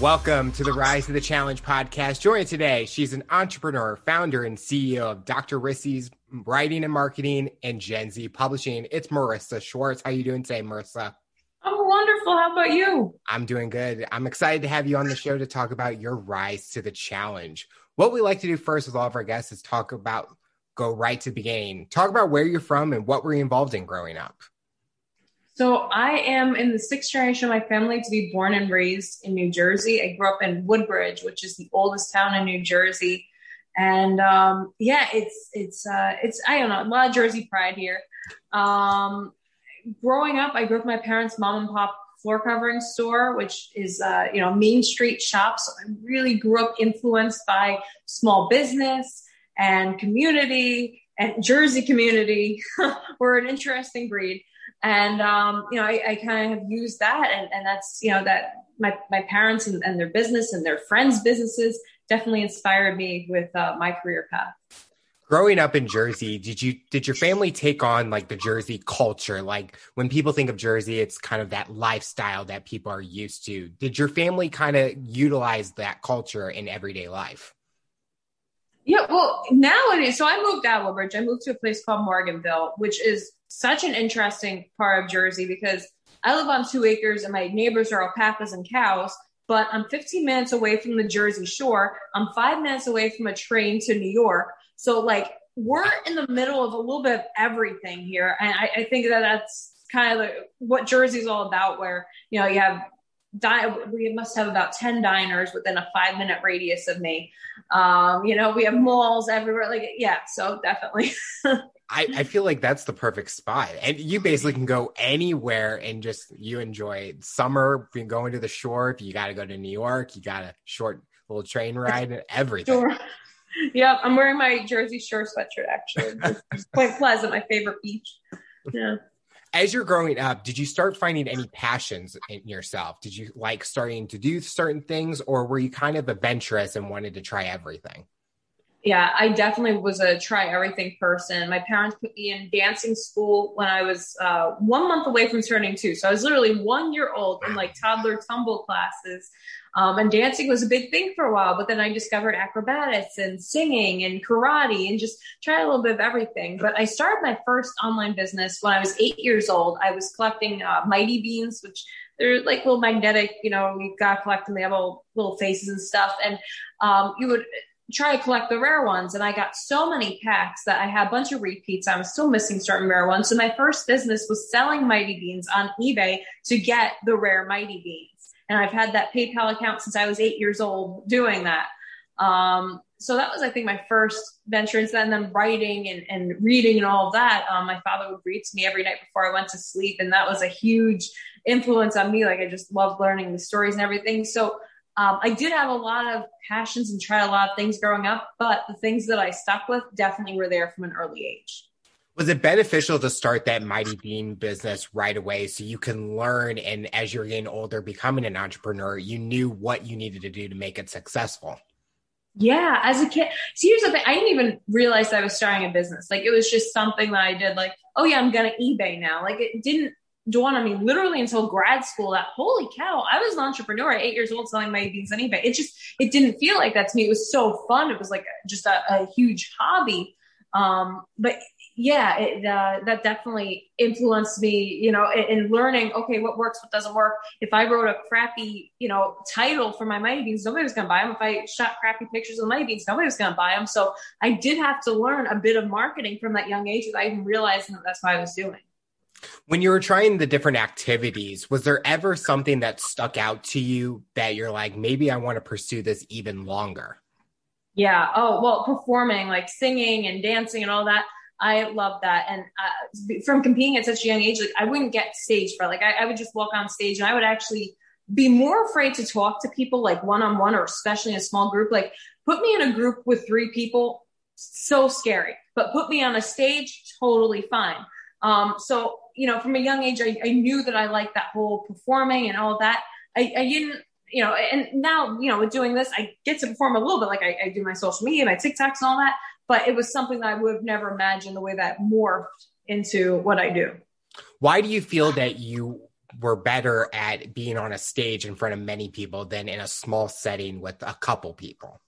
Welcome to the Rise to the Challenge podcast. Joining today, she's an entrepreneur, founder, and CEO of Dr. Rissy's Writing and Marketing and Gen Z Publishing. It's Marissa Schwartz. How are you doing today, Marissa? I'm wonderful. How about you? I'm doing good. I'm excited to have you on the show to talk about your rise to the challenge. What we like to do first with all of our guests is talk about go right to the beginning. Talk about where you're from and what were you involved in growing up. So I am in the sixth generation of my family to be born and raised in New Jersey. I grew up in Woodbridge, which is the oldest town in New Jersey. And um, yeah, it's it's uh, it's I don't know a lot of Jersey pride here. Um, growing up, I grew up my parents' mom and pop floor covering store, which is uh, you know Main Street shop. So I really grew up influenced by small business and community and Jersey community. We're an interesting breed and um, you know I, I kind of have used that and, and that's you know that my, my parents and, and their business and their friends businesses definitely inspired me with uh, my career path. Growing up in jersey did you did your family take on like the jersey culture? Like when people think of jersey it's kind of that lifestyle that people are used to. Did your family kind of utilize that culture in everyday life yeah well nowadays so i moved out of woodbridge i moved to a place called morganville which is such an interesting part of Jersey because I live on two acres and my neighbors are alpacas and cows, but I'm 15 minutes away from the Jersey Shore. I'm five minutes away from a train to New York. So, like, we're in the middle of a little bit of everything here. And I, I think that that's kind of like what Jersey's all about, where, you know, you have di- we must have about 10 diners within a five minute radius of me. Um, you know, we have malls everywhere. Like, yeah, so definitely. I, I feel like that's the perfect spot. And you basically can go anywhere and just you enjoy summer, going to the shore. If you got to go to New York, you got a short little train ride and everything. Sure. Yep. I'm wearing my Jersey Shore sweatshirt actually. Point Pleasant, my favorite beach. Yeah. As you're growing up, did you start finding any passions in yourself? Did you like starting to do certain things or were you kind of adventurous and wanted to try everything? Yeah, I definitely was a try everything person. My parents put me in dancing school when I was uh, one month away from turning two. So I was literally one year old in like toddler tumble classes. Um, and dancing was a big thing for a while, but then I discovered acrobatics and singing and karate and just tried a little bit of everything. But I started my first online business when I was eight years old. I was collecting uh, Mighty Beans, which they're like little magnetic, you know, you got to collect them. They have all little faces and stuff. And um, you would try to collect the rare ones. And I got so many packs that I had a bunch of repeats. I was still missing certain rare ones. So my first business was selling Mighty Beans on eBay to get the rare Mighty Beans. And I've had that PayPal account since I was eight years old doing that. Um, so that was, I think, my first venture. And then writing and, and reading and all that. Um, my father would read to me every night before I went to sleep. And that was a huge influence on me. Like I just loved learning the stories and everything. So um, I did have a lot of passions and tried a lot of things growing up, but the things that I stuck with definitely were there from an early age. Was it beneficial to start that Mighty Bean business right away so you can learn and as you're getting older, becoming an entrepreneur, you knew what you needed to do to make it successful? Yeah, as a kid. See, here's the thing. I didn't even realize I was starting a business. Like it was just something that I did like, oh yeah, I'm gonna eBay now. Like it didn't dawn on me literally until grad school that holy cow, I was an entrepreneur at eight years old selling my beans on eBay. It just, it didn't feel like that to me. It was so fun. It was like just a, a huge hobby. Um, but yeah, it, uh, that definitely influenced me, you know, in, in, learning, okay, what works, what doesn't work. If I wrote a crappy, you know, title for my Mighty Beans, nobody was going to buy them. If I shot crappy pictures of the Mighty Beans, nobody was going to buy them. So I did have to learn a bit of marketing from that young age without even realizing that that's what I was doing. When you were trying the different activities, was there ever something that stuck out to you that you're like, maybe I want to pursue this even longer? Yeah. Oh, well, performing, like singing and dancing and all that. I love that. And uh, from competing at such a young age, like I wouldn't get stage fright. Like I, I would just walk on stage and I would actually be more afraid to talk to people like one on one or especially in a small group. Like put me in a group with three people, so scary. But put me on a stage, totally fine. Um, so, you know, from a young age, I, I knew that I liked that whole performing and all that. I, I didn't, you know, and now, you know, with doing this, I get to perform a little bit like I, I do my social media, my TikToks and all that, but it was something that I would have never imagined the way that morphed into what I do. Why do you feel that you were better at being on a stage in front of many people than in a small setting with a couple people.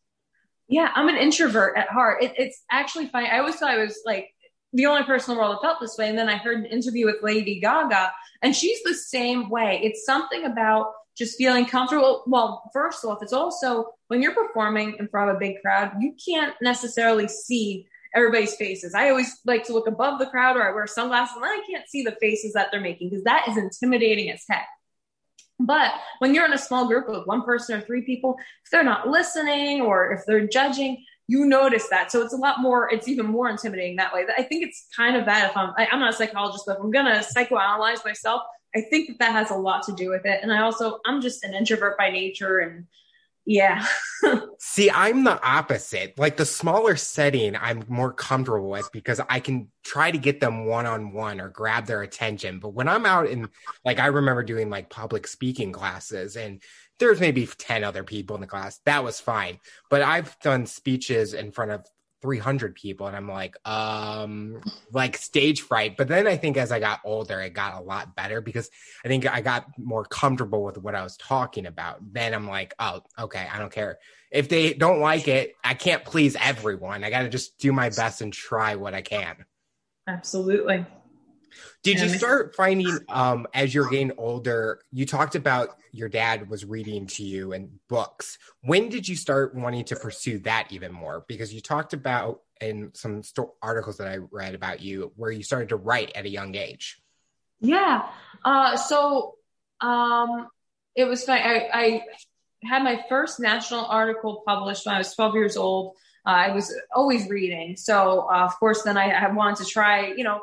Yeah, I'm an introvert at heart. It, it's actually funny. I always thought I was like the only person in the world that felt this way. And then I heard an interview with Lady Gaga, and she's the same way. It's something about just feeling comfortable. Well, first off, it's also when you're performing in front of a big crowd, you can't necessarily see everybody's faces. I always like to look above the crowd or I wear sunglasses and I can't see the faces that they're making because that is intimidating as heck. But when you're in a small group of one person or three people, if they're not listening or if they're judging, you notice that. So it's a lot more, it's even more intimidating that way. I think it's kind of that if I'm, I, am not a psychologist, but if I'm going to psychoanalyze myself, I think that that has a lot to do with it. And I also, I'm just an introvert by nature and yeah. See, I'm the opposite. Like the smaller setting, I'm more comfortable with because I can try to get them one on one or grab their attention. But when I'm out in, like, I remember doing like public speaking classes and there's maybe 10 other people in the class. That was fine. But I've done speeches in front of 300 people and i'm like um like stage fright. But then i think as i got older it got a lot better because i think i got more comfortable with what i was talking about. Then i'm like oh okay i don't care. If they don't like it i can't please everyone. I got to just do my best and try what i can. Absolutely did you start finding um as you're getting older you talked about your dad was reading to you and books. When did you start wanting to pursue that even more? Because you talked about in some sto- articles that i read about you where you started to write at a young age. Yeah. Uh so um it was fun I, I had my first national article published when i was 12 years old. Uh, I was always reading. So, uh, of course, then I, I wanted to try, you know,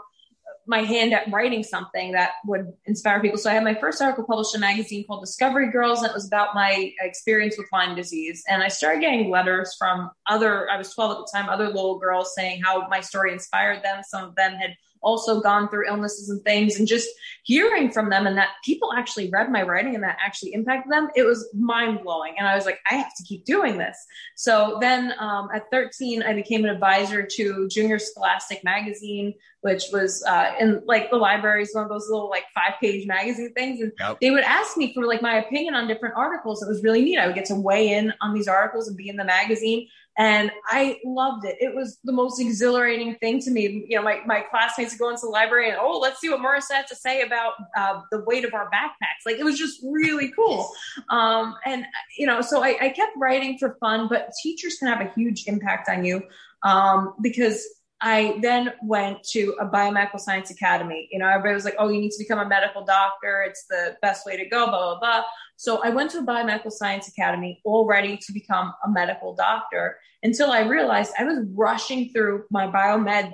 my hand at writing something that would inspire people. So I had my first article published in a magazine called Discovery Girls, and it was about my experience with Lyme disease. And I started getting letters from other, I was 12 at the time, other little girls saying how my story inspired them. Some of them had also gone through illnesses and things and just hearing from them and that people actually read my writing and that actually impacted them it was mind blowing and i was like i have to keep doing this. So then um, at 13 i became an advisor to junior scholastic magazine which was uh, in like the libraries one of those little like five page magazine things. And yep. they would ask me for like my opinion on different articles. It was really neat. I would get to weigh in on these articles and be in the magazine and I loved it. It was the most exhilarating thing to me. You know, my, my classmates would go into the library and, oh, let's see what Marissa had to say about uh, the weight of our backpacks. Like it was just really cool. Um, and, you know, so I, I, kept writing for fun, but teachers can have a huge impact on you um, because I then went to a biomedical science academy. You know, everybody was like, oh, you need to become a medical doctor. It's the best way to go, blah, blah, blah. So I went to a biomedical science academy all ready to become a medical doctor until I realized I was rushing through my biomed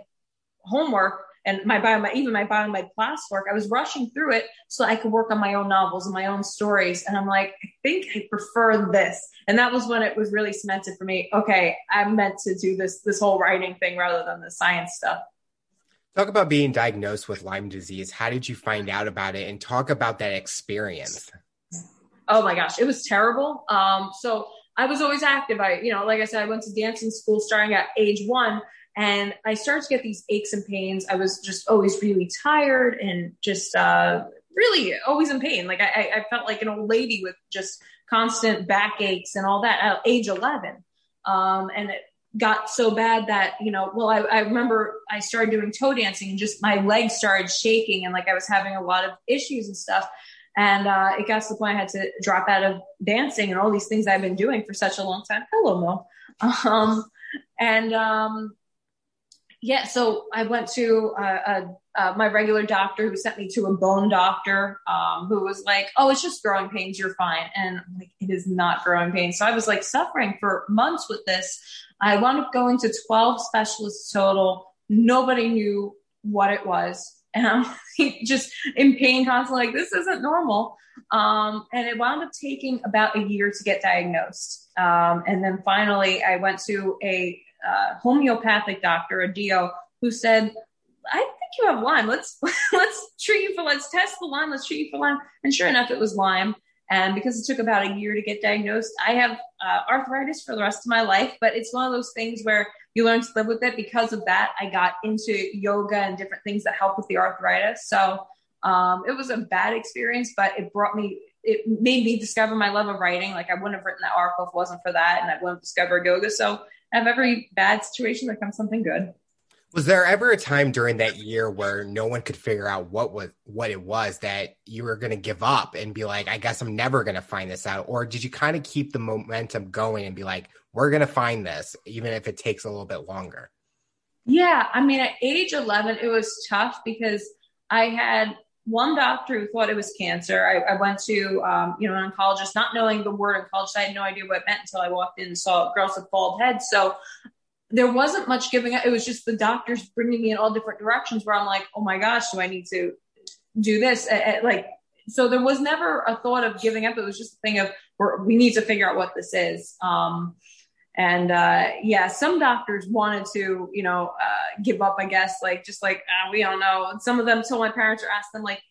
homework and my biomed, even my biomed classwork. I was rushing through it so I could work on my own novels and my own stories. And I'm like, I think I prefer this. And that was when it was really cemented for me. Okay, I'm meant to do this, this whole writing thing rather than the science stuff. Talk about being diagnosed with Lyme disease. How did you find out about it? And talk about that experience. Oh my gosh, it was terrible. Um, so I was always active. I, you know, like I said, I went to dancing school starting at age one and I started to get these aches and pains. I was just always really tired and just, uh, really always in pain. Like I, I felt like an old lady with just constant back aches and all that at age 11. Um, and it got so bad that, you know, well, I, I remember I started doing toe dancing and just my legs started shaking and like I was having a lot of issues and stuff. And uh, it got to the point I had to drop out of dancing and all these things I've been doing for such a long time. Hello, Mo. Um, and um, yeah, so I went to uh, uh, my regular doctor who sent me to a bone doctor um, who was like, "Oh, it's just growing pains. You're fine." And like, it is not growing pains. So I was like suffering for months with this. I wound up going to 12 specialists total. Nobody knew what it was and I'm just in pain constantly, like, this isn't normal. Um, and it wound up taking about a year to get diagnosed. Um, and then finally, I went to a uh, homeopathic doctor, a DO, who said, I think you have Lyme. Let's let's treat you for let's test the Lyme. Let's treat you for Lyme. And sure enough, it was Lyme. And because it took about a year to get diagnosed, I have uh, arthritis for the rest of my life. But it's one of those things where you learn to live with it. Because of that, I got into yoga and different things that help with the arthritis. So Um, it was a bad experience, but it brought me, it made me discover my love of writing. Like I wouldn't have written that article if it wasn't for that. And I wouldn't have discovered yoga. So I have every bad situation becomes something good. Was there ever a time during that year where no one could figure out what was what it was that you were going to give up and be like, I guess I'm never going to find this out? Or did you kind of keep the momentum going and be like, we're going to find this, even if it takes a little bit longer? Yeah. I mean, at age 11, it was tough because I had one doctor who thought it was cancer. I, I went to, um, you know, an oncologist, not knowing the word oncologist. I had no idea what it meant until I walked in and saw girls with bald heads. So there wasn't much giving up. It was just the doctors bringing me in all different directions where I'm like, oh my gosh, do I need to do this? like, so there was never a thought of giving up. It was just a thing of we need to figure out what this is. Um, and uh, yeah, some doctors wanted to, you know, uh, give up. I guess like just like uh, we don't know. And some of them told my parents or asked them like,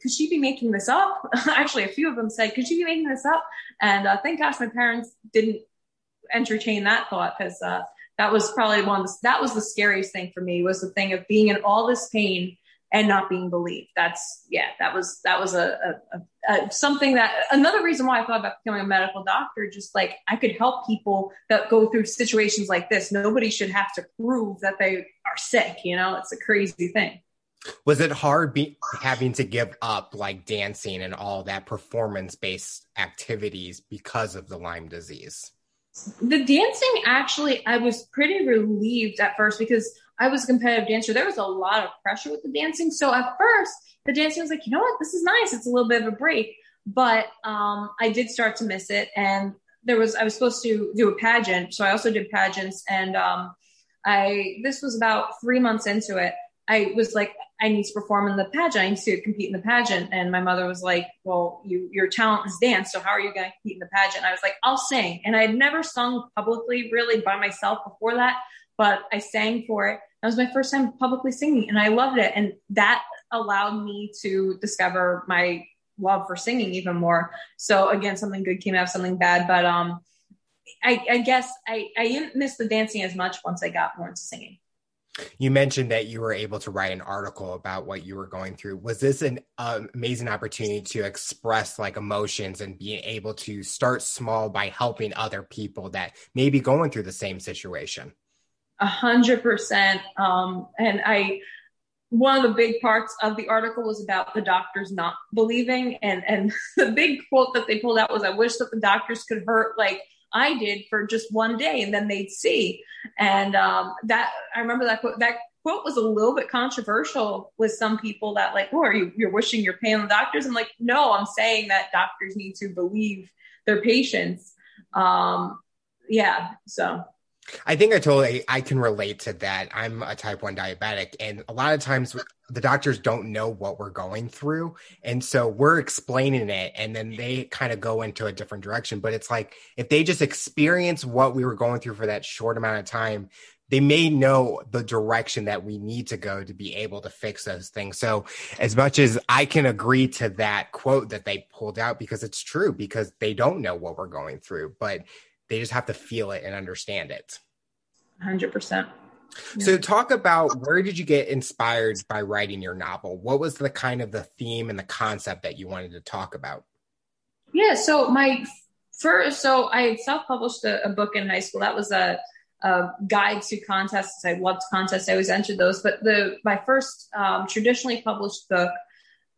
could she be making this up? Actually, a few of them said, could she be making this up? And uh, thank gosh my parents didn't entertain that thought because uh, that was probably one of the, that was the scariest thing for me was the thing of being in all this pain and not being believed. That's yeah, that was that was a, a, a, something that another reason why I thought about becoming a medical doctor. Just like I could help people that go through situations like this. Nobody should have to prove that they are sick. You know, it's a crazy thing. Was it hard be, having to give up like dancing and all that performance based activities because of the Lyme disease? The dancing actually, I was pretty relieved at first because I was a competitive dancer. There was a lot of pressure with the dancing. So at first, the dancing was like, you know what, this is nice. It's a little bit of a break. But um, I did start to miss it. And there was, I was supposed to do a pageant. So I also did pageants. And um, I, this was about three months into it. I was like, I need to perform in the pageant. I need to compete in the pageant. And my mother was like, well, you, your talent is dance. So how are you going to compete in the pageant? I was like, I'll sing. And I had never sung publicly really by myself before that, but I sang for it. That was my first time publicly singing and I loved it. And that allowed me to discover my love for singing even more. So again, something good came out of something bad, but, um, I, I guess I, I didn't miss the dancing as much once I got more into singing. You mentioned that you were able to write an article about what you were going through. Was this an um, amazing opportunity to express like emotions and being able to start small by helping other people that may be going through the same situation? A hundred percent. Um, and I, one of the big parts of the article was about the doctors not believing. And, and the big quote that they pulled out was, I wish that the doctors could hurt like I did for just one day and then they'd see. And um, that I remember that quote, that quote was a little bit controversial with some people that like, oh, are you you're wishing you're paying the doctors? I'm like, no, I'm saying that doctors need to believe their patients. Um, yeah, so I think I totally I can relate to that. I'm a type 1 diabetic and a lot of times the doctors don't know what we're going through and so we're explaining it and then they kind of go into a different direction but it's like if they just experience what we were going through for that short amount of time they may know the direction that we need to go to be able to fix those things. So, as much as I can agree to that quote that they pulled out because it's true, because they don't know what we're going through, but they just have to feel it and understand it. 100%. So talk about where did you get inspired by writing your novel? What was the kind of the theme and the concept that you wanted to talk about? Yeah, so my first, so I self-published a, a book in high school. That was a, a, guide to contests. I loved contests. I always entered those. But the my first um, traditionally published book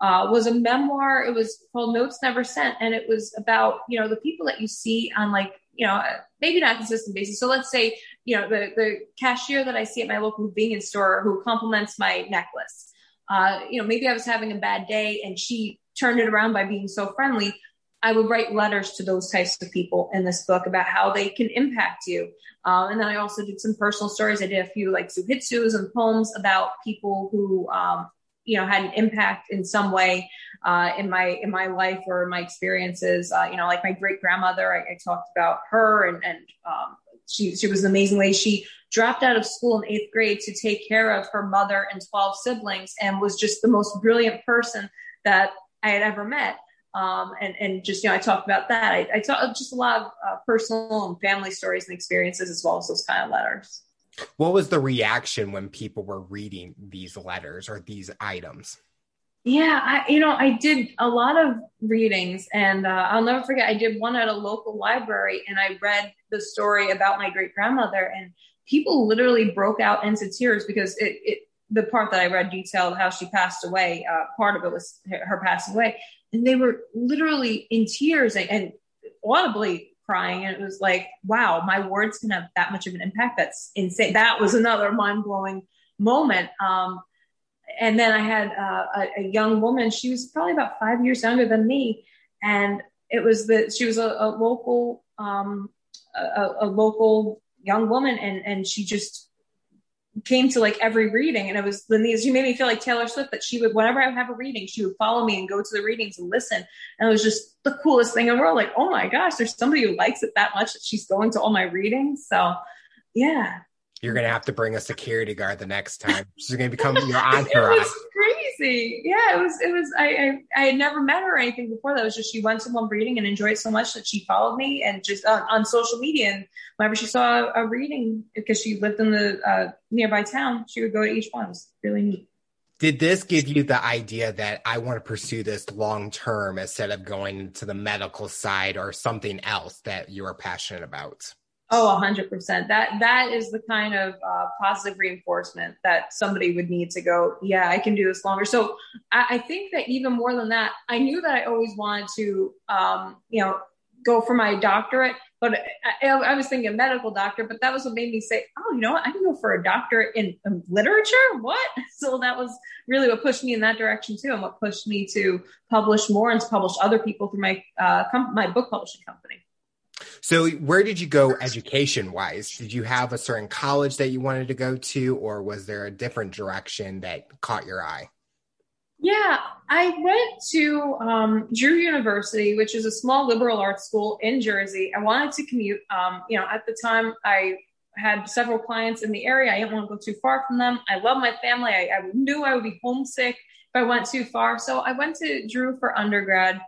uh, was a memoir. It was called Notes Never Sent, and it was about you know the people that you see on like you know, maybe not consistent basis. So let's say, you know, the, the cashier that I see at my local convenience store who compliments my necklace. Uh, you know, maybe I was having a bad day and she turned it around by being so friendly. I would write letters to those types of people in this book about how they can impact you. Uh, and then I also did some personal stories. I did a few like zuihitsus and poems about people who um, you know had an impact in some way uh, in my in my life or my experiences. Uh, you know, like my great grandmother, I, I, talked about her, and and um, she she was an amazing lady. She dropped out of school in eighth grade to take care of her mother and twelve siblings, and was just the most brilliant person that I had ever met. Um, and and just you know, I talked about that. I, I talked just a lot of uh, personal and family stories and experiences, as well as those kind of letters. What was the reaction when people were reading these letters or these items? Yeah, I, you know, I did a lot of readings, and uh, I'll never forget. I did one at a local library, and I read the story about my great grandmother, and people literally broke out into tears because it, it the part that I read detailed how she passed away. Uh, part of it was her passing away, and they were literally in tears and, and audibly crying. And it was like, wow, my words can have that much of an impact. That's insane. That was another mind blowing moment. Um, and then I had uh, a, a, young woman. She was probably about five years younger than me, and it was that she was a, a local um, a, a, local young woman, and and she just came to like every reading, and it was the she made me feel like Taylor Swift that she would whenever I would have a reading, she would follow me and go to the readings and listen, and it was just the coolest thing in the world. Like, oh my gosh, there's somebody who likes it that much that she's going to all my readings. So, yeah, you're gonna have to bring a security guard the next time. She's gonna become your entourage. it was crazy. Yeah, it was. It was. I, I, I had never met her or anything before. That was just she went to one reading and enjoyed it so much that she followed me and just uh, on social media. And whenever she saw a, a reading, because she lived in the uh, nearby town, she would go to each one. It was really neat. Did this give you the idea that I want to pursue this long term instead of going to the medical side or something else that you are passionate about? Oh, hundred percent. That that is the kind of uh, positive reinforcement that somebody would need to go. Yeah, I can do this longer. So I, I think that even more than that, I knew that I always wanted to, um, you know, go for my doctorate. But I, I, was thinking medical doctor, but that was what made me say, oh, you know what? I can go for a doctorate in, in literature. What? So that was really what pushed me in that direction too, and what pushed me to publish more and to publish other people through my uh, com- my book publishing company. So, where did you go education wise? Did you have a certain college that you wanted to go to, or was there a different direction that caught your eye? Yeah, I went to um, Drew University, which is a small liberal arts school in Jersey. I wanted to commute. Um, you know, at the time, I had several clients in the area. I didn't want to go too far from them. I love my family. I, I knew I would be homesick if I went too far. So I went to Drew for undergrad.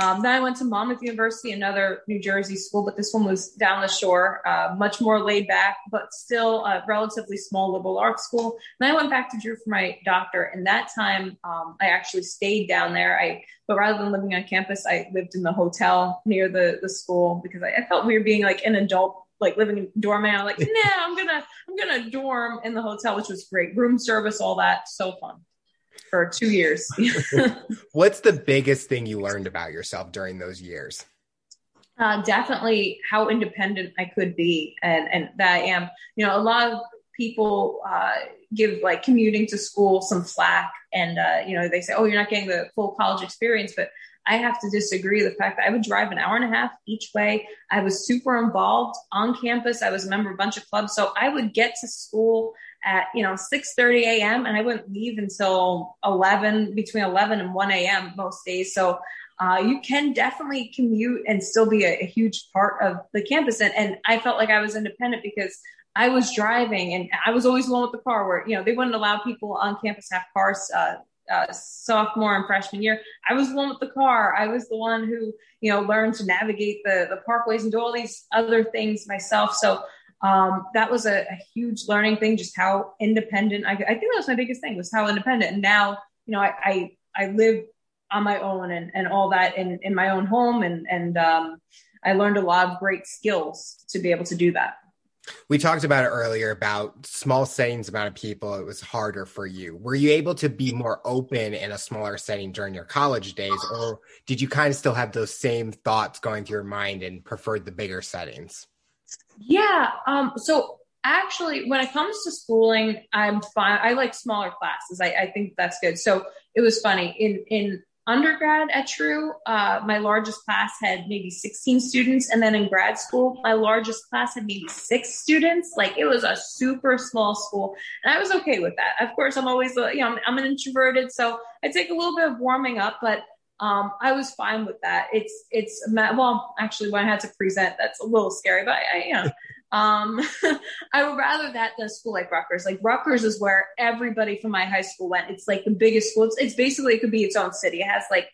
Um, then I went to Monmouth University, another New Jersey school, but this one was down the shore, uh, much more laid back, but still a relatively small liberal arts school. Then I went back to Drew for my doctor, and that time um, I actually stayed down there. I, but rather than living on campus, I lived in the hotel near the the school because I, I felt weird being like an adult like living in dorm and I'm like, nah, I'm gonna I'm gonna dorm in the hotel, which was great. Room service, all that, so fun for two years. What's the biggest thing you learned about yourself during those years? Uh, definitely how independent I could be, and and that I am. You know, a lot of people uh, give like commuting to school some flack and uh, you know they say, "Oh, you're not getting the full college experience," but I have to disagree. The fact that I would drive an hour and a half each way. I was super involved on campus. I was a member of a bunch of clubs, so I would get to school at you know 6:30 a.m. and I wouldn't leave until 11 between 11 and 1 a.m. most days. So uh, you can definitely commute and still be a, a huge part of the campus. And, and I felt like I was independent because I was driving and I was always the one with the car where, you know, they wouldn't allow people on campus to have cars, uh, uh, sophomore and freshman year. I was the one with the car. I was the one who, you know, learned to navigate the, the parkways and do all these other things myself. So um, that was a, a, huge learning thing, just how independent I, I think that was my biggest thing was how independent. And now, you know, I, I, I live on my own and, and all that in, in my own home. And, and, um, I learned a lot of great skills to be able to do that. We talked about it earlier about small settings, amount of people. It was harder for you. Were you able to be more open in a smaller setting during your college days, or did you kind of still have those same thoughts going through your mind and preferred the bigger settings? Yeah. Um, so actually, when it comes to schooling, I'm fine. I like smaller classes. I, I think that's good. So it was funny in in undergrad at Drew, uh, my largest class had maybe 16 students, and then in grad school, my largest class had maybe six students. Like it was a super small school, and I was okay with that. Of course, I'm always, you know, I'm, I'm an introverted, so I take a little bit of warming up, but um, I was fine with that. It's it's well, actually, when I had to present, that's a little scary, but I, I you know. Um, I would rather that than a school like Rutgers. Like Rutgers is where everybody from my high school went. It's like the biggest school. It's, it's basically it could be its own city. It has like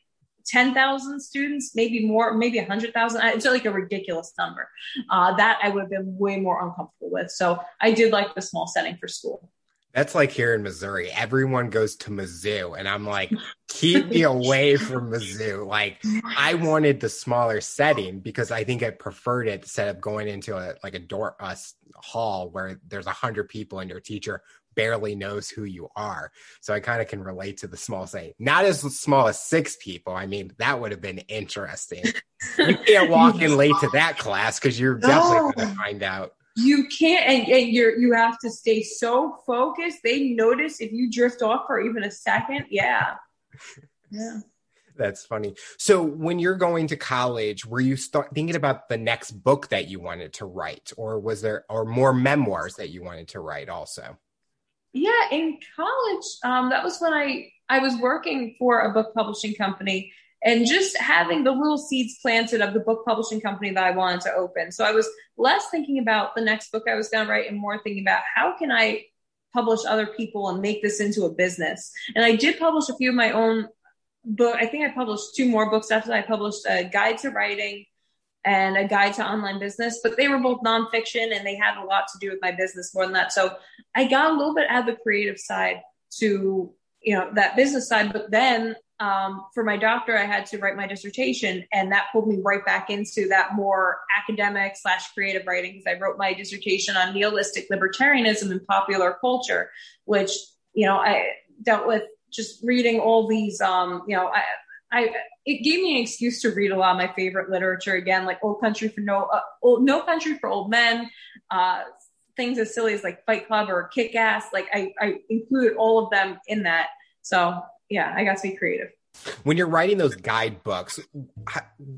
ten thousand students, maybe more, maybe a hundred thousand. It's like a ridiculous number. Uh, that I would have been way more uncomfortable with. So I did like the small setting for school. That's like here in Missouri. Everyone goes to Mizzou, and I'm like, keep me away from Mizzou. Like, I wanted the smaller setting because I think I preferred it instead of going into a like a door a hall where there's a hundred people and your teacher barely knows who you are. So I kind of can relate to the small setting. Not as small as six people. I mean, that would have been interesting. you can't walk in late to that class because you're definitely going to find out you can't and, and, you're you have to stay so focused. They notice if you drift off for even a second. Yeah. Yeah. That's funny. So when you're going to college were you start thinking about the next book that you wanted to write or was there or more memoirs that you wanted to write also? Yeah in college um, that was when i i was working for a book publishing company and just having the little seeds planted of the book publishing company that I wanted to open. So I was less thinking about the next book I was going to write and more thinking about how can I publish other people and make this into a business. And I did publish a few of my own book. I think I published two more books after that. I published a guide to writing and a guide to online business, but they were both nonfiction and they had a lot to do with my business more than that. So I got a little bit out of the creative side to you know that business side but then um, for my doctor, I had to write my dissertation, and that pulled me right back into that more academic slash creative writing because I wrote my dissertation on nihilistic libertarianism and popular culture, which you know I dealt with just reading all these. Um, you know, I, I it gave me an excuse to read a lot of my favorite literature again, like Old Country for No, uh, old, No Country for Old Men. Uh, things as silly as like Fight Club or Kick Ass. Like I, I included all of them in that. So yeah, I got to be creative. When you're writing those guidebooks,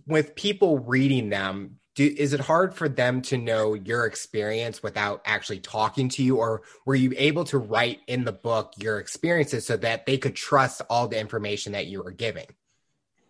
with people reading them, do, is it hard for them to know your experience without actually talking to you, or were you able to write in the book your experiences so that they could trust all the information that you were giving?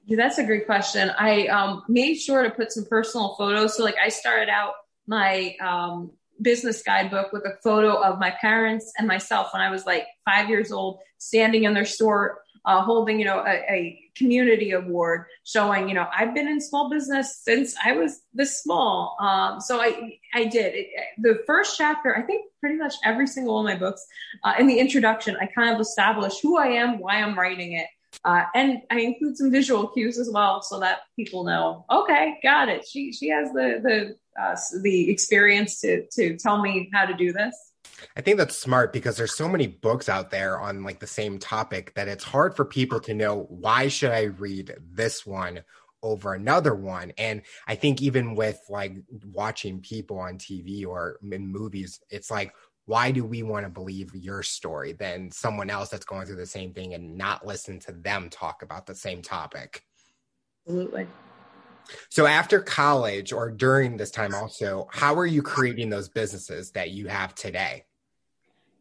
Yeah, that's a great question. I um, made sure to put some personal photos. So, like, I started out my um, business guidebook with a photo of my parents and myself when I was like five years old, standing in their store uh, holding, you know, a, a, community award showing, you know, I've been in small business since I was this small. Um, so I, I did it, the first chapter, I think pretty much every single one of my books, uh, in the introduction, I kind of establish who I am, why I'm writing it. Uh, and I include some visual cues as well, so that people know. Okay, got it. She she has the the uh, the experience to to tell me how to do this. I think that's smart because there's so many books out there on like the same topic that it's hard for people to know why should I read this one over another one. And I think even with like watching people on TV or in movies, it's like, why do we want to believe your story than someone else that's going through the same thing and not listen to them talk about the same topic? Absolutely. So after college or during this time also, how are you creating those businesses that you have today?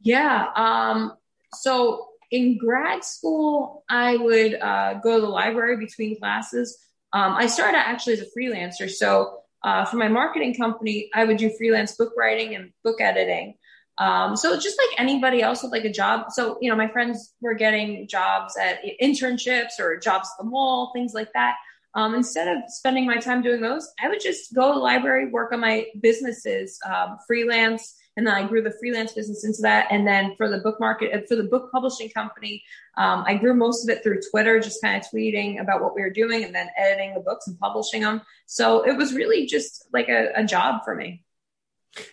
Yeah. Um, so in grad school, I would uh, go to the library between classes. Um, I started actually as a freelancer. So uh, for my marketing company, I would do freelance book writing and book editing. Um, so just like anybody else with like a job. So, you know, my friends were getting jobs at internships or jobs at the mall, things like that. Um, instead of spending my time doing those, I would just go to the library, work on my businesses, um, freelance, and then I grew the freelance business into that. And then for the book market, uh, for the book publishing company, um, I grew most of it through Twitter, just kind of tweeting about what we were doing and then editing the books and publishing them. So it was really just like a, a job for me.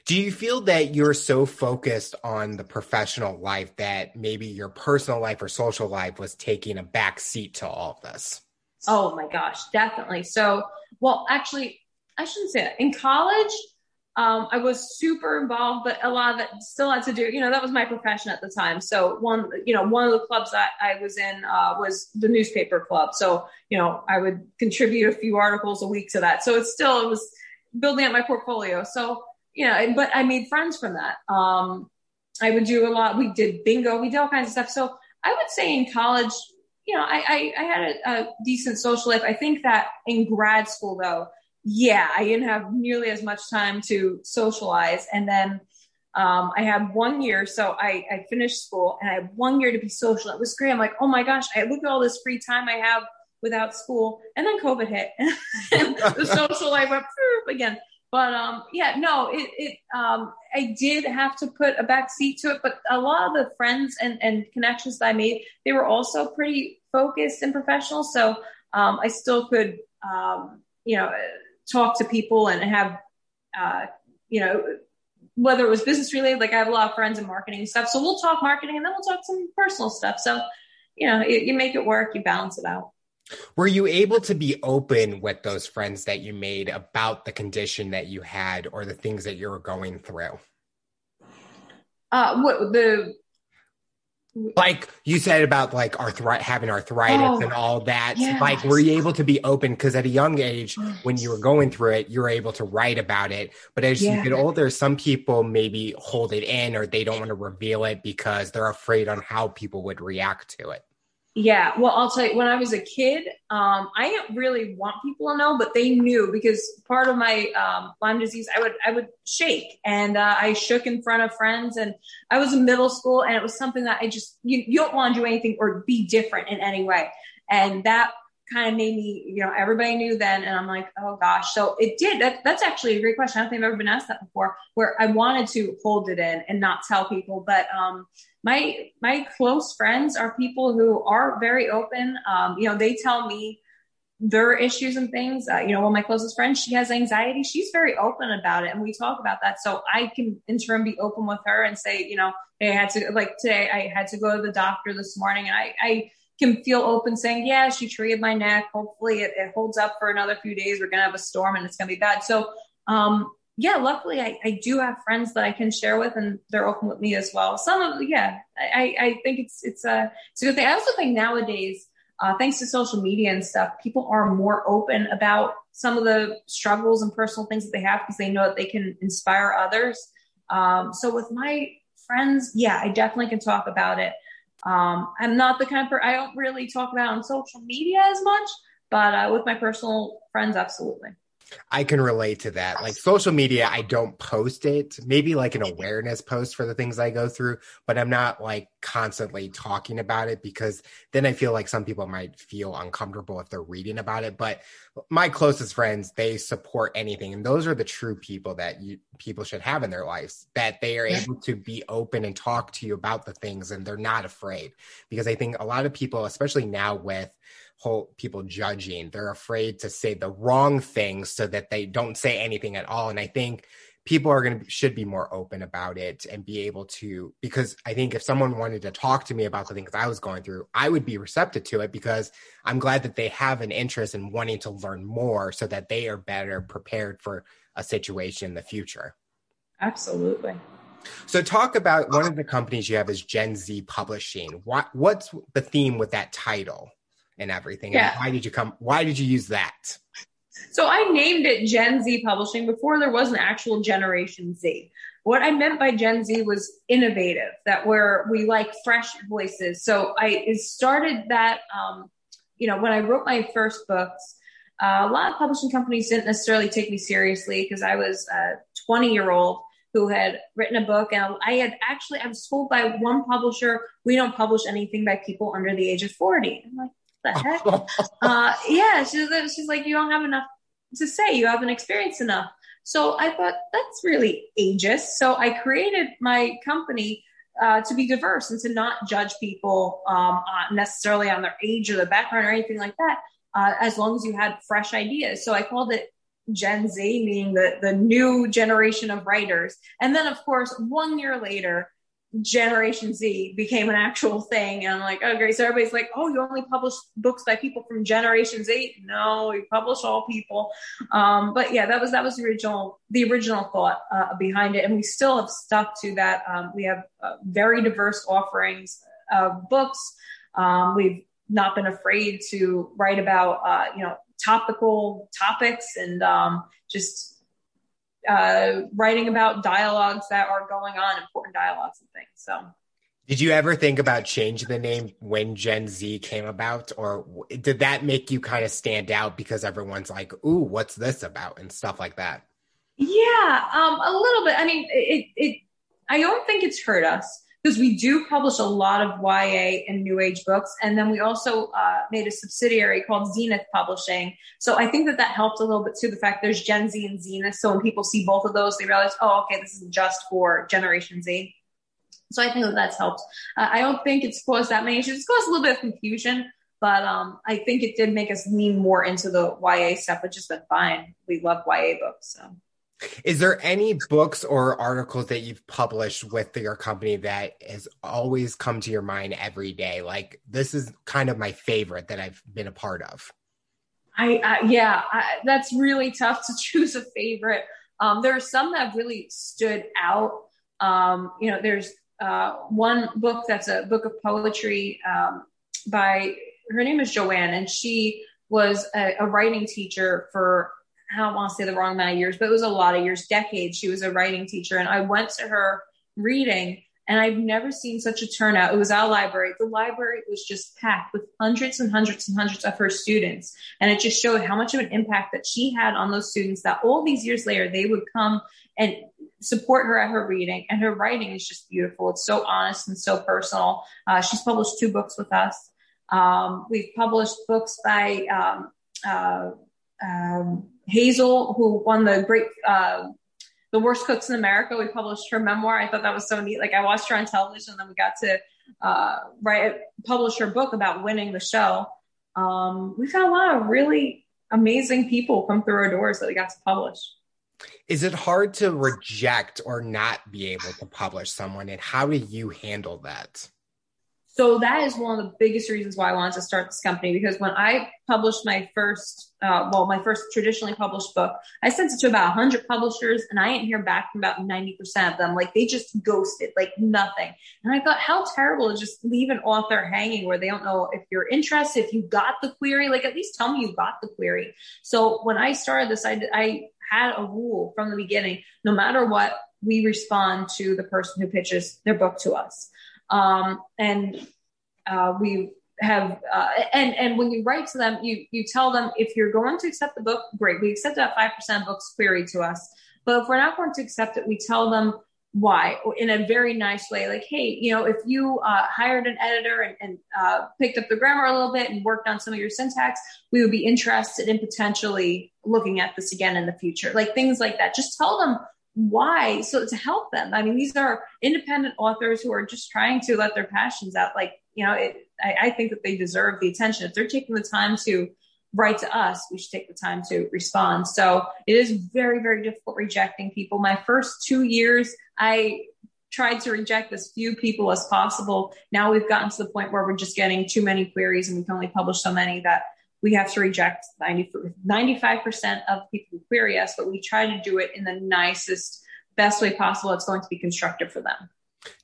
Do you feel that you're so focused on the professional life that maybe your personal life or social life was taking a back seat to all of this? Oh my gosh, definitely. So, well, actually, I shouldn't say that. In college, um, I was super involved, but a lot of it still had to do, you know, that was my profession at the time. So one, you know, one of the clubs that I was in uh, was the newspaper club. So, you know, I would contribute a few articles a week to that. So it's still, it was building up my portfolio. So, you know, but I made friends from that. Um, I would do a lot. We did bingo. We did all kinds of stuff. So I would say in college, you know, I, I, I had a, a decent social life. I think that in grad school though, yeah, I didn't have nearly as much time to socialize. And then um, I had one year, so I, I finished school and I had one year to be social. It was great. I'm like, oh my gosh, I look at all this free time I have without school. And then COVID hit and the social life went again. but um, yeah, no, it, it um, I did have to put a back seat to it, but a lot of the friends and, and connections that I made, they were also pretty focused and professional. So um, I still could, um, you know, talk to people and have, uh, you know, whether it was business related, like I have a lot of friends in marketing and stuff. So we'll talk marketing and then we'll talk some personal stuff. So, you know, you, you make it work, you balance it out. Were you able to be open with those friends that you made about the condition that you had or the things that you were going through? Uh, what the like you said about like arthritis having arthritis oh, and all that yes. like were you able to be open because at a young age when you were going through it you were able to write about it but as yeah. you get older some people maybe hold it in or they don't want to reveal it because they're afraid on how people would react to it yeah, well, I'll tell you, when I was a kid, um, I didn't really want people to know, but they knew because part of my um, Lyme disease, I would I would shake, and uh, I shook in front of friends, and I was in middle school, and it was something that I just you, you don't want to do anything or be different in any way, and that kind of made me, you know, everybody knew then. And I'm like, oh gosh. So it did. That, that's actually a great question. I don't think I've ever been asked that before, where I wanted to hold it in and not tell people. But um, my my close friends are people who are very open. Um, you know, they tell me their issues and things. Uh, you know, one of my closest friends, she has anxiety. She's very open about it, and we talk about that. So I can in turn be open with her and say, you know, hey, I had to like today. I had to go to the doctor this morning, and I, I can feel open saying, yeah, she treated my neck. Hopefully it, it holds up for another few days. We're going to have a storm and it's going to be bad. So, um, yeah, luckily I, I do have friends that I can share with and they're open with me as well. Some of, yeah, I, I think it's, it's a, it's a good thing. I also think nowadays, uh, thanks to social media and stuff, people are more open about some of the struggles and personal things that they have because they know that they can inspire others. Um, so with my friends, yeah, I definitely can talk about it. Um, I'm not the kind of person, I don't really talk about on social media as much, but uh, with my personal friends, absolutely. I can relate to that. Like social media, I don't post it. Maybe like an awareness post for the things I go through, but I'm not like constantly talking about it because then I feel like some people might feel uncomfortable if they're reading about it. But my closest friends, they support anything. And those are the true people that you people should have in their lives, that they are able to be open and talk to you about the things and they're not afraid. Because I think a lot of people, especially now with whole people judging. They're afraid to say the wrong things so that they don't say anything at all. And I think people are going to should be more open about it and be able to because I think if someone wanted to talk to me about the things I was going through, I would be receptive to it because I'm glad that they have an interest in wanting to learn more so that they are better prepared for a situation in the future. Absolutely. So talk about one of the companies you have is Gen Z Publishing. What what's the theme with that title? And everything. Yeah. And why did you come? Why did you use that? So I named it Gen Z Publishing before there was an actual Generation Z. What I meant by Gen Z was innovative, that where we like fresh voices. So I started that, um, you know, when I wrote my first books, uh, a lot of publishing companies didn't necessarily take me seriously because I was a 20 year old who had written a book and I had actually, I was told by one publisher, we don't publish anything by people under the age of 40. I'm like, the heck? uh, yeah, she's, she's like, you don't have enough to say. You haven't experienced enough. So I thought that's really ageist. So I created my company uh, to be diverse and to not judge people um, necessarily on their age or their background or anything like that, uh, as long as you had fresh ideas. So I called it Gen Z, meaning the, the new generation of writers. And then, of course, one year later, Generation Z became an actual thing. And I'm like, oh, great. So everybody's like, oh, you only publish books by people from Generation Z? No, we publish all people. Um, but yeah, that was that was the original the original thought uh, behind it, and we still have stuck to that. Um, we have uh, very diverse offerings of books. Um, we've not been afraid to write about uh, you know topical topics and um, just uh, writing about dialogues that are going on, important dialogues and things. So, did you ever think about changing the name when Gen Z came about, or did that make you kind of stand out because everyone's like, "Ooh, what's this about?" and stuff like that? Yeah, um, a little bit. I mean, it, it. I don't think it's hurt us because we do publish a lot of YA and New Age books, and then we also uh, made a subsidiary called Zenith Publishing. So I think that that helped a little bit too. The fact there's Gen Z and Zenith, so when people see both of those, they realize, oh, okay, this is just for Generation Z. So I think that that's helped. Uh, I don't think it's caused that many issues. It's caused a little bit of confusion, but um, I think it did make us lean more into the YA stuff, which has been fine. We love YA books. So. Is there any books or articles that you've published with your company that has always come to your mind every day? Like this is kind of my favorite that I've been a part of. I, I yeah, I, that's really tough to choose a favorite. Um, there are some that really stood out. Um, you know, there's uh, one book that's a book of poetry um, by her name is Joanne, and she was a, a writing teacher for I don't want to say the wrong amount of years, but it was a lot of years, decades. She was a writing teacher, and I went to her reading, and I've never seen such a turnout. It was our library. The library was just packed with hundreds and hundreds and hundreds of her students, and it just showed how much of an impact that she had on those students. That all these years later, they would come and support her at her reading, and her writing is just beautiful. It's so honest and so personal. Uh, she's published two books with us. Um, we've published books by um, uh, um, Hazel, who won the great, uh, the worst cooks in America. We published her memoir. I thought that was so neat. Like I watched her on television, and then we got to uh, write, publish her book about winning the show. Um, we've had a lot of really amazing people come through our doors that we got to publish. Is it hard to reject or not be able to publish someone, and how do you handle that? So that is one of the biggest reasons why I wanted to start this company because when I published my first, uh, well, my first traditionally published book, I sent it to about 100 publishers and I didn't hear back from about 90% of them. Like they just ghosted, like nothing. And I thought, how terrible to just leave an author hanging where they don't know if you're interested, if you got the query, like at least tell me you got the query. So when I started this, I, I had a rule from the beginning, no matter what, we respond to the person who pitches their book to us. Um, and uh, we have uh, and and when you write to them, you you tell them if you're going to accept the book, great. We accept that five percent books query to us, but if we're not going to accept it, we tell them why in a very nice way like hey you know if you uh, hired an editor and, and uh, picked up the grammar a little bit and worked on some of your syntax we would be interested in potentially looking at this again in the future. Like things like that. Just tell them why? So to help them. I mean these are independent authors who are just trying to let their passions out. Like you know it, I, I, think that they deserve the attention. If they're taking the time to write to us we should take the time to respond. So it is very very difficult rejecting people. My first two years i tried to reject as few people as possible. Now we've gotten to the point where we're just getting too many queries and we can only publish so many that we have to reject 90, 95% of people who query us, but we try to do it in the nicest, best way possible. It's going to be constructive for them.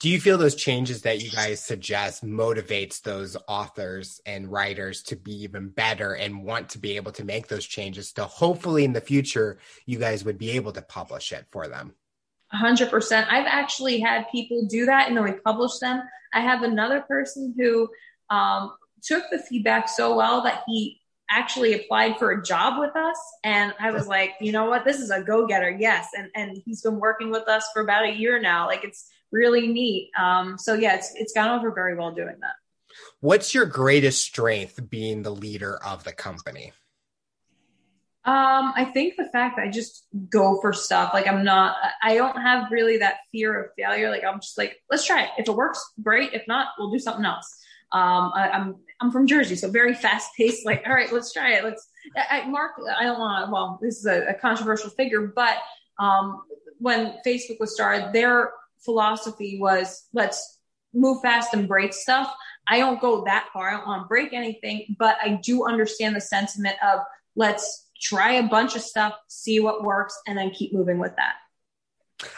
Do you feel those changes that you guys suggest motivates those authors and writers to be even better and want to be able to make those changes to hopefully in the future you guys would be able to publish it for them? 100%. I've actually had people do that and then we publish them. I have another person who um, took the feedback so well that he actually applied for a job with us. And i was like you know what? This is a go-getter. Yes. And and he's been working with us for about a year now. Like it's really neat. Um so yeah it's it's gone over very well doing that. What's your greatest strength being the leader of the company? Um, I think the fact that I just go for stuff, like I'm not, I don't have really that fear of failure. Like I'm just like, let's try it. If it works, great. If not, we'll do something else. Um, I, am I'm from Jersey, so very fast paced. Like, all right, let's try it. Let's. I, Mark, I don't want. Well, this is a, a controversial figure, but um, when Facebook was started, their philosophy was let's move fast and break stuff. I don't go that far. I don't want to break anything, but I do understand the sentiment of let's try a bunch of stuff, see what works, and then keep moving with that.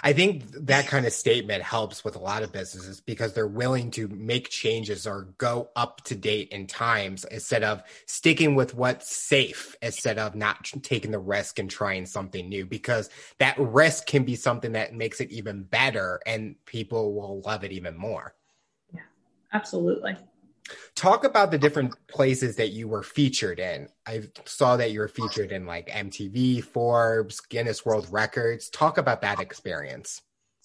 I think that kind of statement helps with a lot of businesses because they're willing to make changes or go up to date in times instead of sticking with what's safe instead of not taking the risk and trying something new because that risk can be something that makes it even better and people will love it even more. Yeah, absolutely. Talk about the different places that you were featured in. I saw that you were featured in like MTV, Forbes, Guinness World Records. Talk about that experience.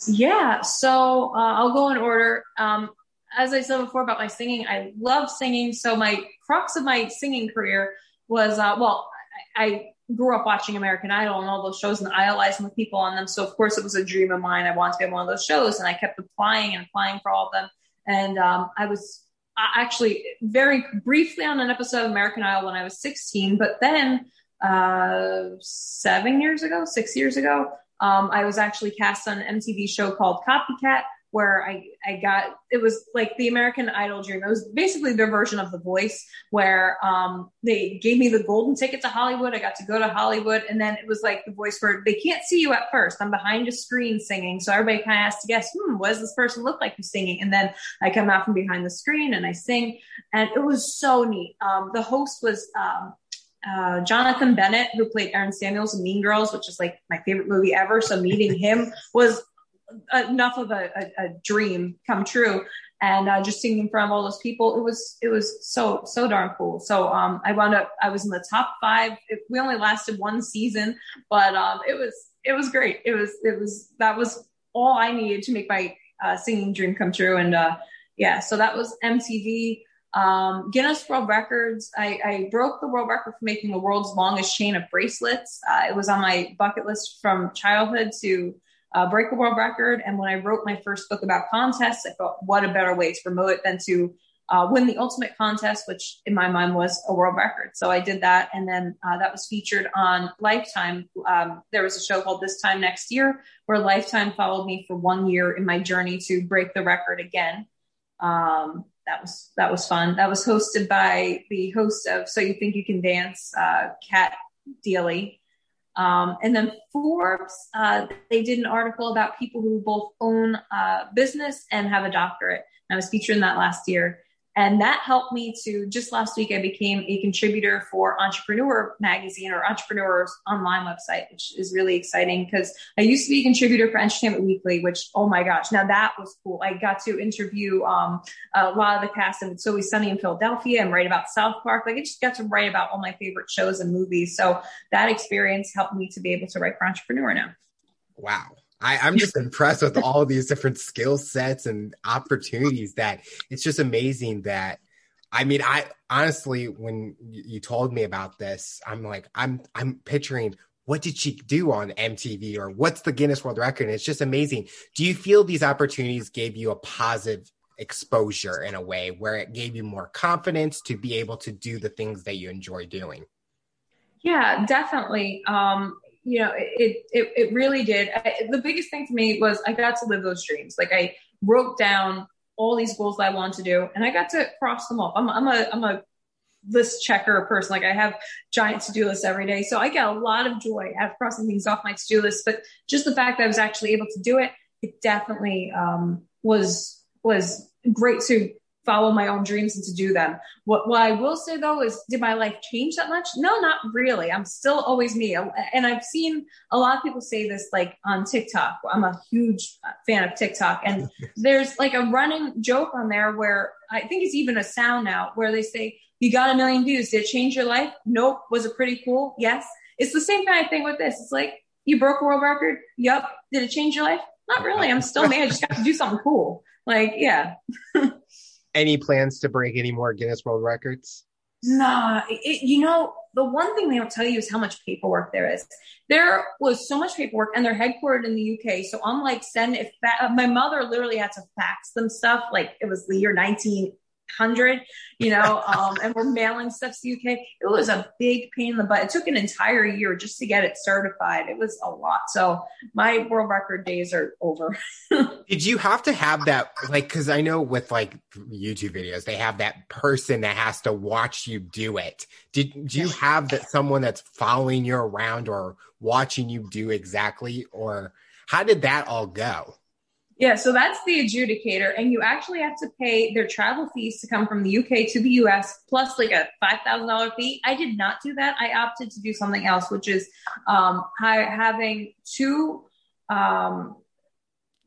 Yeah, so uh, I'll go in order. Um, as I said before about my singing, I love singing. So my crux of my singing career was, uh, well, I, I, grew up watching American Idol and all those shows and idolizing the people on them. So of course it was a dream of mine. I wanted to be on one of those shows and I kept applying and applying for all of them. And um, I was actually very briefly on an episode of American Idol when I was 16, but then uh, seven years ago, six years ago, um, I was actually cast on an MTV show called Copycat, where I, I got, it was like the American Idol dream. It was basically their version of The Voice, where um, they gave me the golden ticket to Hollywood. I got to go to Hollywood. And then it was like The Voice where they can't see you at first. I'm behind a screen singing. So everybody kind of has to guess, hmm, what does this person look like who's singing? And then I come out from behind the screen and I sing. And it was so neat. Um, the host was, um, uh, Jonathan Bennett, who played Aaron Samuels in Mean Girls, which is like my favorite movie ever. So meeting him was enough of a, a, a dream come true. And uh, just singing in front of all those people it was it was so so darn cool. So um, i wound up i was in the top five. It, we only lasted one season but um, it was it was great. It was it was that was all i needed to make my uh, singing dream come true. And uh, yeah so that was mtv um, Guinness World Records. I, I, broke the world record for making the world's longest chain of bracelets. Uh, it was on my bucket list from childhood to uh, break a world record. And when I wrote my first book about contests, I thought, what a better way to promote it than to uh, win the ultimate contest, which in my mind was a world record. So I did that. And then uh, that was featured on Lifetime. Um, there was a show called This Time Next Year where Lifetime followed me for one year in my journey to break the record again. Um, that was that was fun. That was hosted by the host of So You Think You Can Dance, uh, Cat Deeley. Um, and then Forbes, uh, they did an article about people who both own a business and have a doctorate. I was featured in that last year. And that helped me to just last week, I became a contributor for Entrepreneur Magazine or Entrepreneur's online website, which is really exciting because I used to be a contributor for Entertainment Weekly, which, oh my gosh, now that was cool. I got to interview um, a lot of the cast of It's Always Sunny in Philadelphia and write about South Park. Like I just got to write about all my favorite shows and movies. So that experience helped me to be able to write for Entrepreneur now. Wow. I, am just impressed with all these different skill sets and opportunities that it's just amazing that I mean, I honestly, when you told me about this, I'm like, I'm I'm picturing what did she do on MTV or what's the Guinness World Record? And it's just amazing. Do you feel these opportunities gave you a positive exposure in a way where it gave you more confidence to be able to do the things that you enjoy doing? Yeah, definitely. Um, you know, it, it, it really did. I, the biggest thing for me was I got to live those dreams. Like I wrote down all these goals that I want to do and I got to cross them off. I'm, I'm a, I'm a list checker person. Like I have giant to-do lists every day. So I get a lot of joy out of crossing things off my to-do list, but just the fact that I was actually able to do it, it definitely, um, was, was great to follow my own dreams and to do them. What, what I will say though is, did my life change that much? No, not really. I'm still always me. And I've seen a lot of people say this like on TikTok. I'm a huge fan of TikTok and there's like a running joke on there where I think it's even a sound now where they say, you got a million views. Did it change your life? Nope. Was it pretty cool? Yes. It's the same kind of thing with this. It's like, you broke a world record. Yup. Did it change your life? Not really. I'm still me. I just got to do something cool. Like, yeah. any plans to break any more Guinness World Records? Nah, it, you know, the one thing they don't tell you is how much paperwork there is. There was so much paperwork, and they're headquartered in the UK. So I'm like, send if that, my mother literally had to fax them stuff. Like it was the year 19 hundred, you know, um, and we're mailing stuff to UK. It was a big pain in the butt. It took an entire year just to get it certified. It was a lot. So my world record days are over. Did you have to have that, like, because I know with like YouTube videos, they have that person that has to watch you do it. Did, did you have that someone that's following you around or watching you do exactly, or how did that all go? Yeah, so that's the adjudicator, and you actually have to pay their travel fees to come from the UK to the US, plus like a five thousand dollar fee. I did not do that. I opted to do something else, which is um, having two um,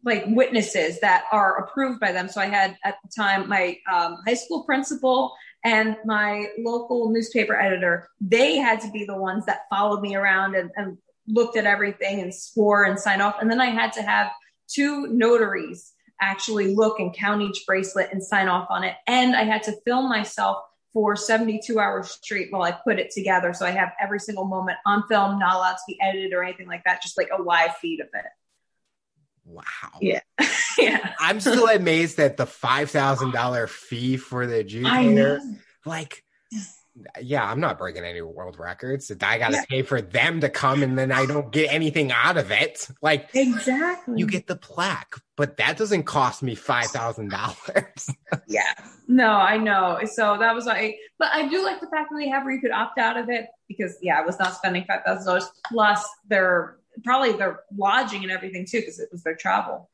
like witnesses that are approved by them. So I had at the time my um, high school principal and my local newspaper editor. They had to be the ones that followed me around and, and looked at everything and swore and signed off. And then I had to have two notaries actually look and count each bracelet and sign off on it. And I had to film myself for 72 hours straight while I put it together. So I have every single moment on film, not allowed to be edited or anything like that, just like a live feed of it. Wow. Yeah. yeah. I'm still amazed at the $5,000 fee for the adjudicator. Like, yeah, I'm not breaking any world records. I got to yeah. pay for them to come and then I don't get anything out of it. Like, exactly. You get the plaque, but that doesn't cost me $5,000. yeah. No, I know. So that was like, but I do like the fact that they have where you could opt out of it because, yeah, I was not spending $5,000 plus their probably their lodging and everything too because it was their travel.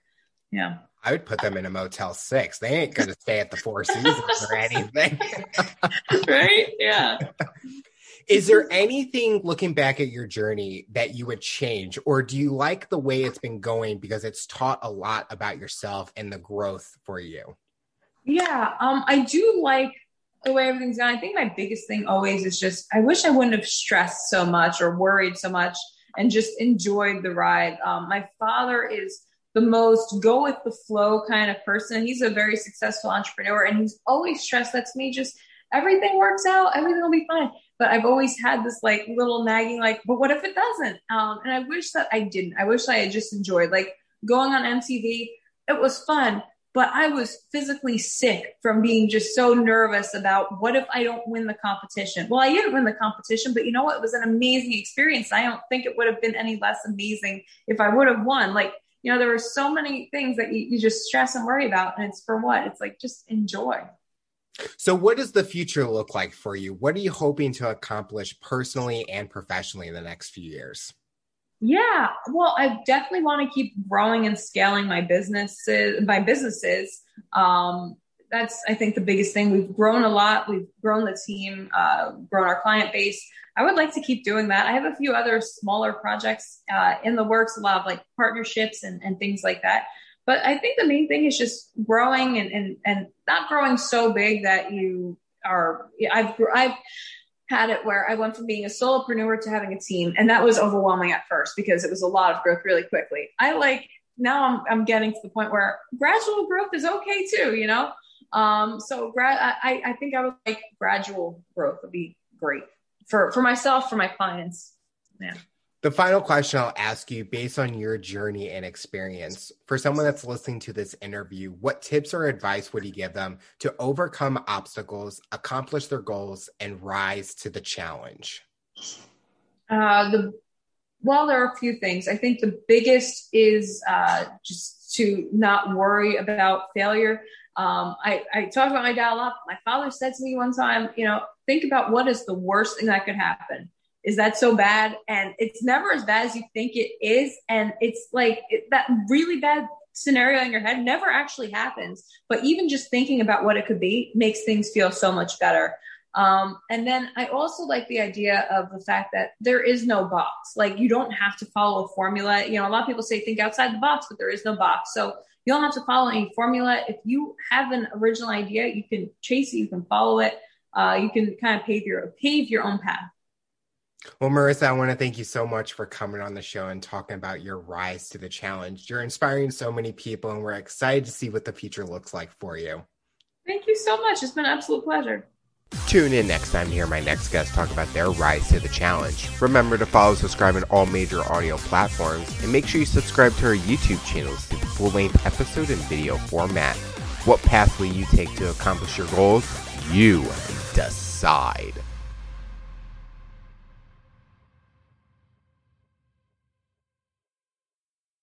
Yeah. I would put them in a Motel Six. They ain't going to stay at the Four Seasons or anything. right? Yeah. Is there anything looking back at your journey that you would change, or do you like the way it's been going because it's taught a lot about yourself and the growth for you? Yeah, um, I do like the way everything's gone. I think my biggest thing always is just I wish I wouldn't have stressed so much or worried so much and just enjoyed the ride. Um, my father is the most go with the flow kind of person. He's a very successful entrepreneur and he's always stressed that to me just everything works out, everything will be fine. But I've always had this like little nagging, like, but what if it doesn't? Um, and I wish that I didn't. I wish I had just enjoyed like going on MTV. It was fun, but I was physically sick from being just so nervous about what if I don't win the competition? Well, I didn't win the competition, but you know what? It was an amazing experience. I don't think it would have been any less amazing if I would have won. Like, you know, there were so many things that you, you just stress and worry about. And it's for what? It's like just enjoy. So, what does the future look like for you? What are you hoping to accomplish personally and professionally in the next few years? Yeah, well, I definitely want to keep growing and scaling my businesses. My businesses. Um, that's I think the biggest thing. We've grown a lot. We've grown the team, uh, grown our client base. I would like to keep doing that. I have a few other smaller projects uh, in the works, a lot of like partnerships and, and things like that. But I think the main thing is just growing and, and, and not growing so big that you are. I've I've had it where I went from being a solopreneur to having a team, and that was overwhelming at first because it was a lot of growth really quickly. I like now I'm I'm getting to the point where gradual growth is okay too, you know. Um, so gra- I I think I would like gradual growth would be great for for myself for my clients. Yeah. The final question I'll ask you based on your journey and experience for someone that's listening to this interview, what tips or advice would you give them to overcome obstacles, accomplish their goals, and rise to the challenge? Uh, the well, there are a few things. I think the biggest is uh, just to not worry about failure. Um, I, I talk about my dad a lot. My father said to me one time, you know, think about what is the worst thing that could happen is that so bad? And it's never as bad as you think it is. And it's like it, that really bad scenario in your head never actually happens. But even just thinking about what it could be makes things feel so much better. Um, and then I also like the idea of the fact that there is no box. Like you don't have to follow a formula. You know, a lot of people say think outside the box, but there is no box. So you don't have to follow any formula. If you have an original idea, you can chase it, you can follow it. Uh, you can kind of pave your pave your own path. Well, Marissa, I want to thank you so much for coming on the show and talking about your rise to the challenge. You're inspiring so many people, and we're excited to see what the future looks like for you. Thank you so much. It's been an absolute pleasure. Tune in next time to hear my next guest talk about their rise to the challenge. Remember to follow, subscribe on all major audio platforms, and make sure you subscribe to our YouTube channel to the full length episode and video format. What path will you take to accomplish your goals? You decide.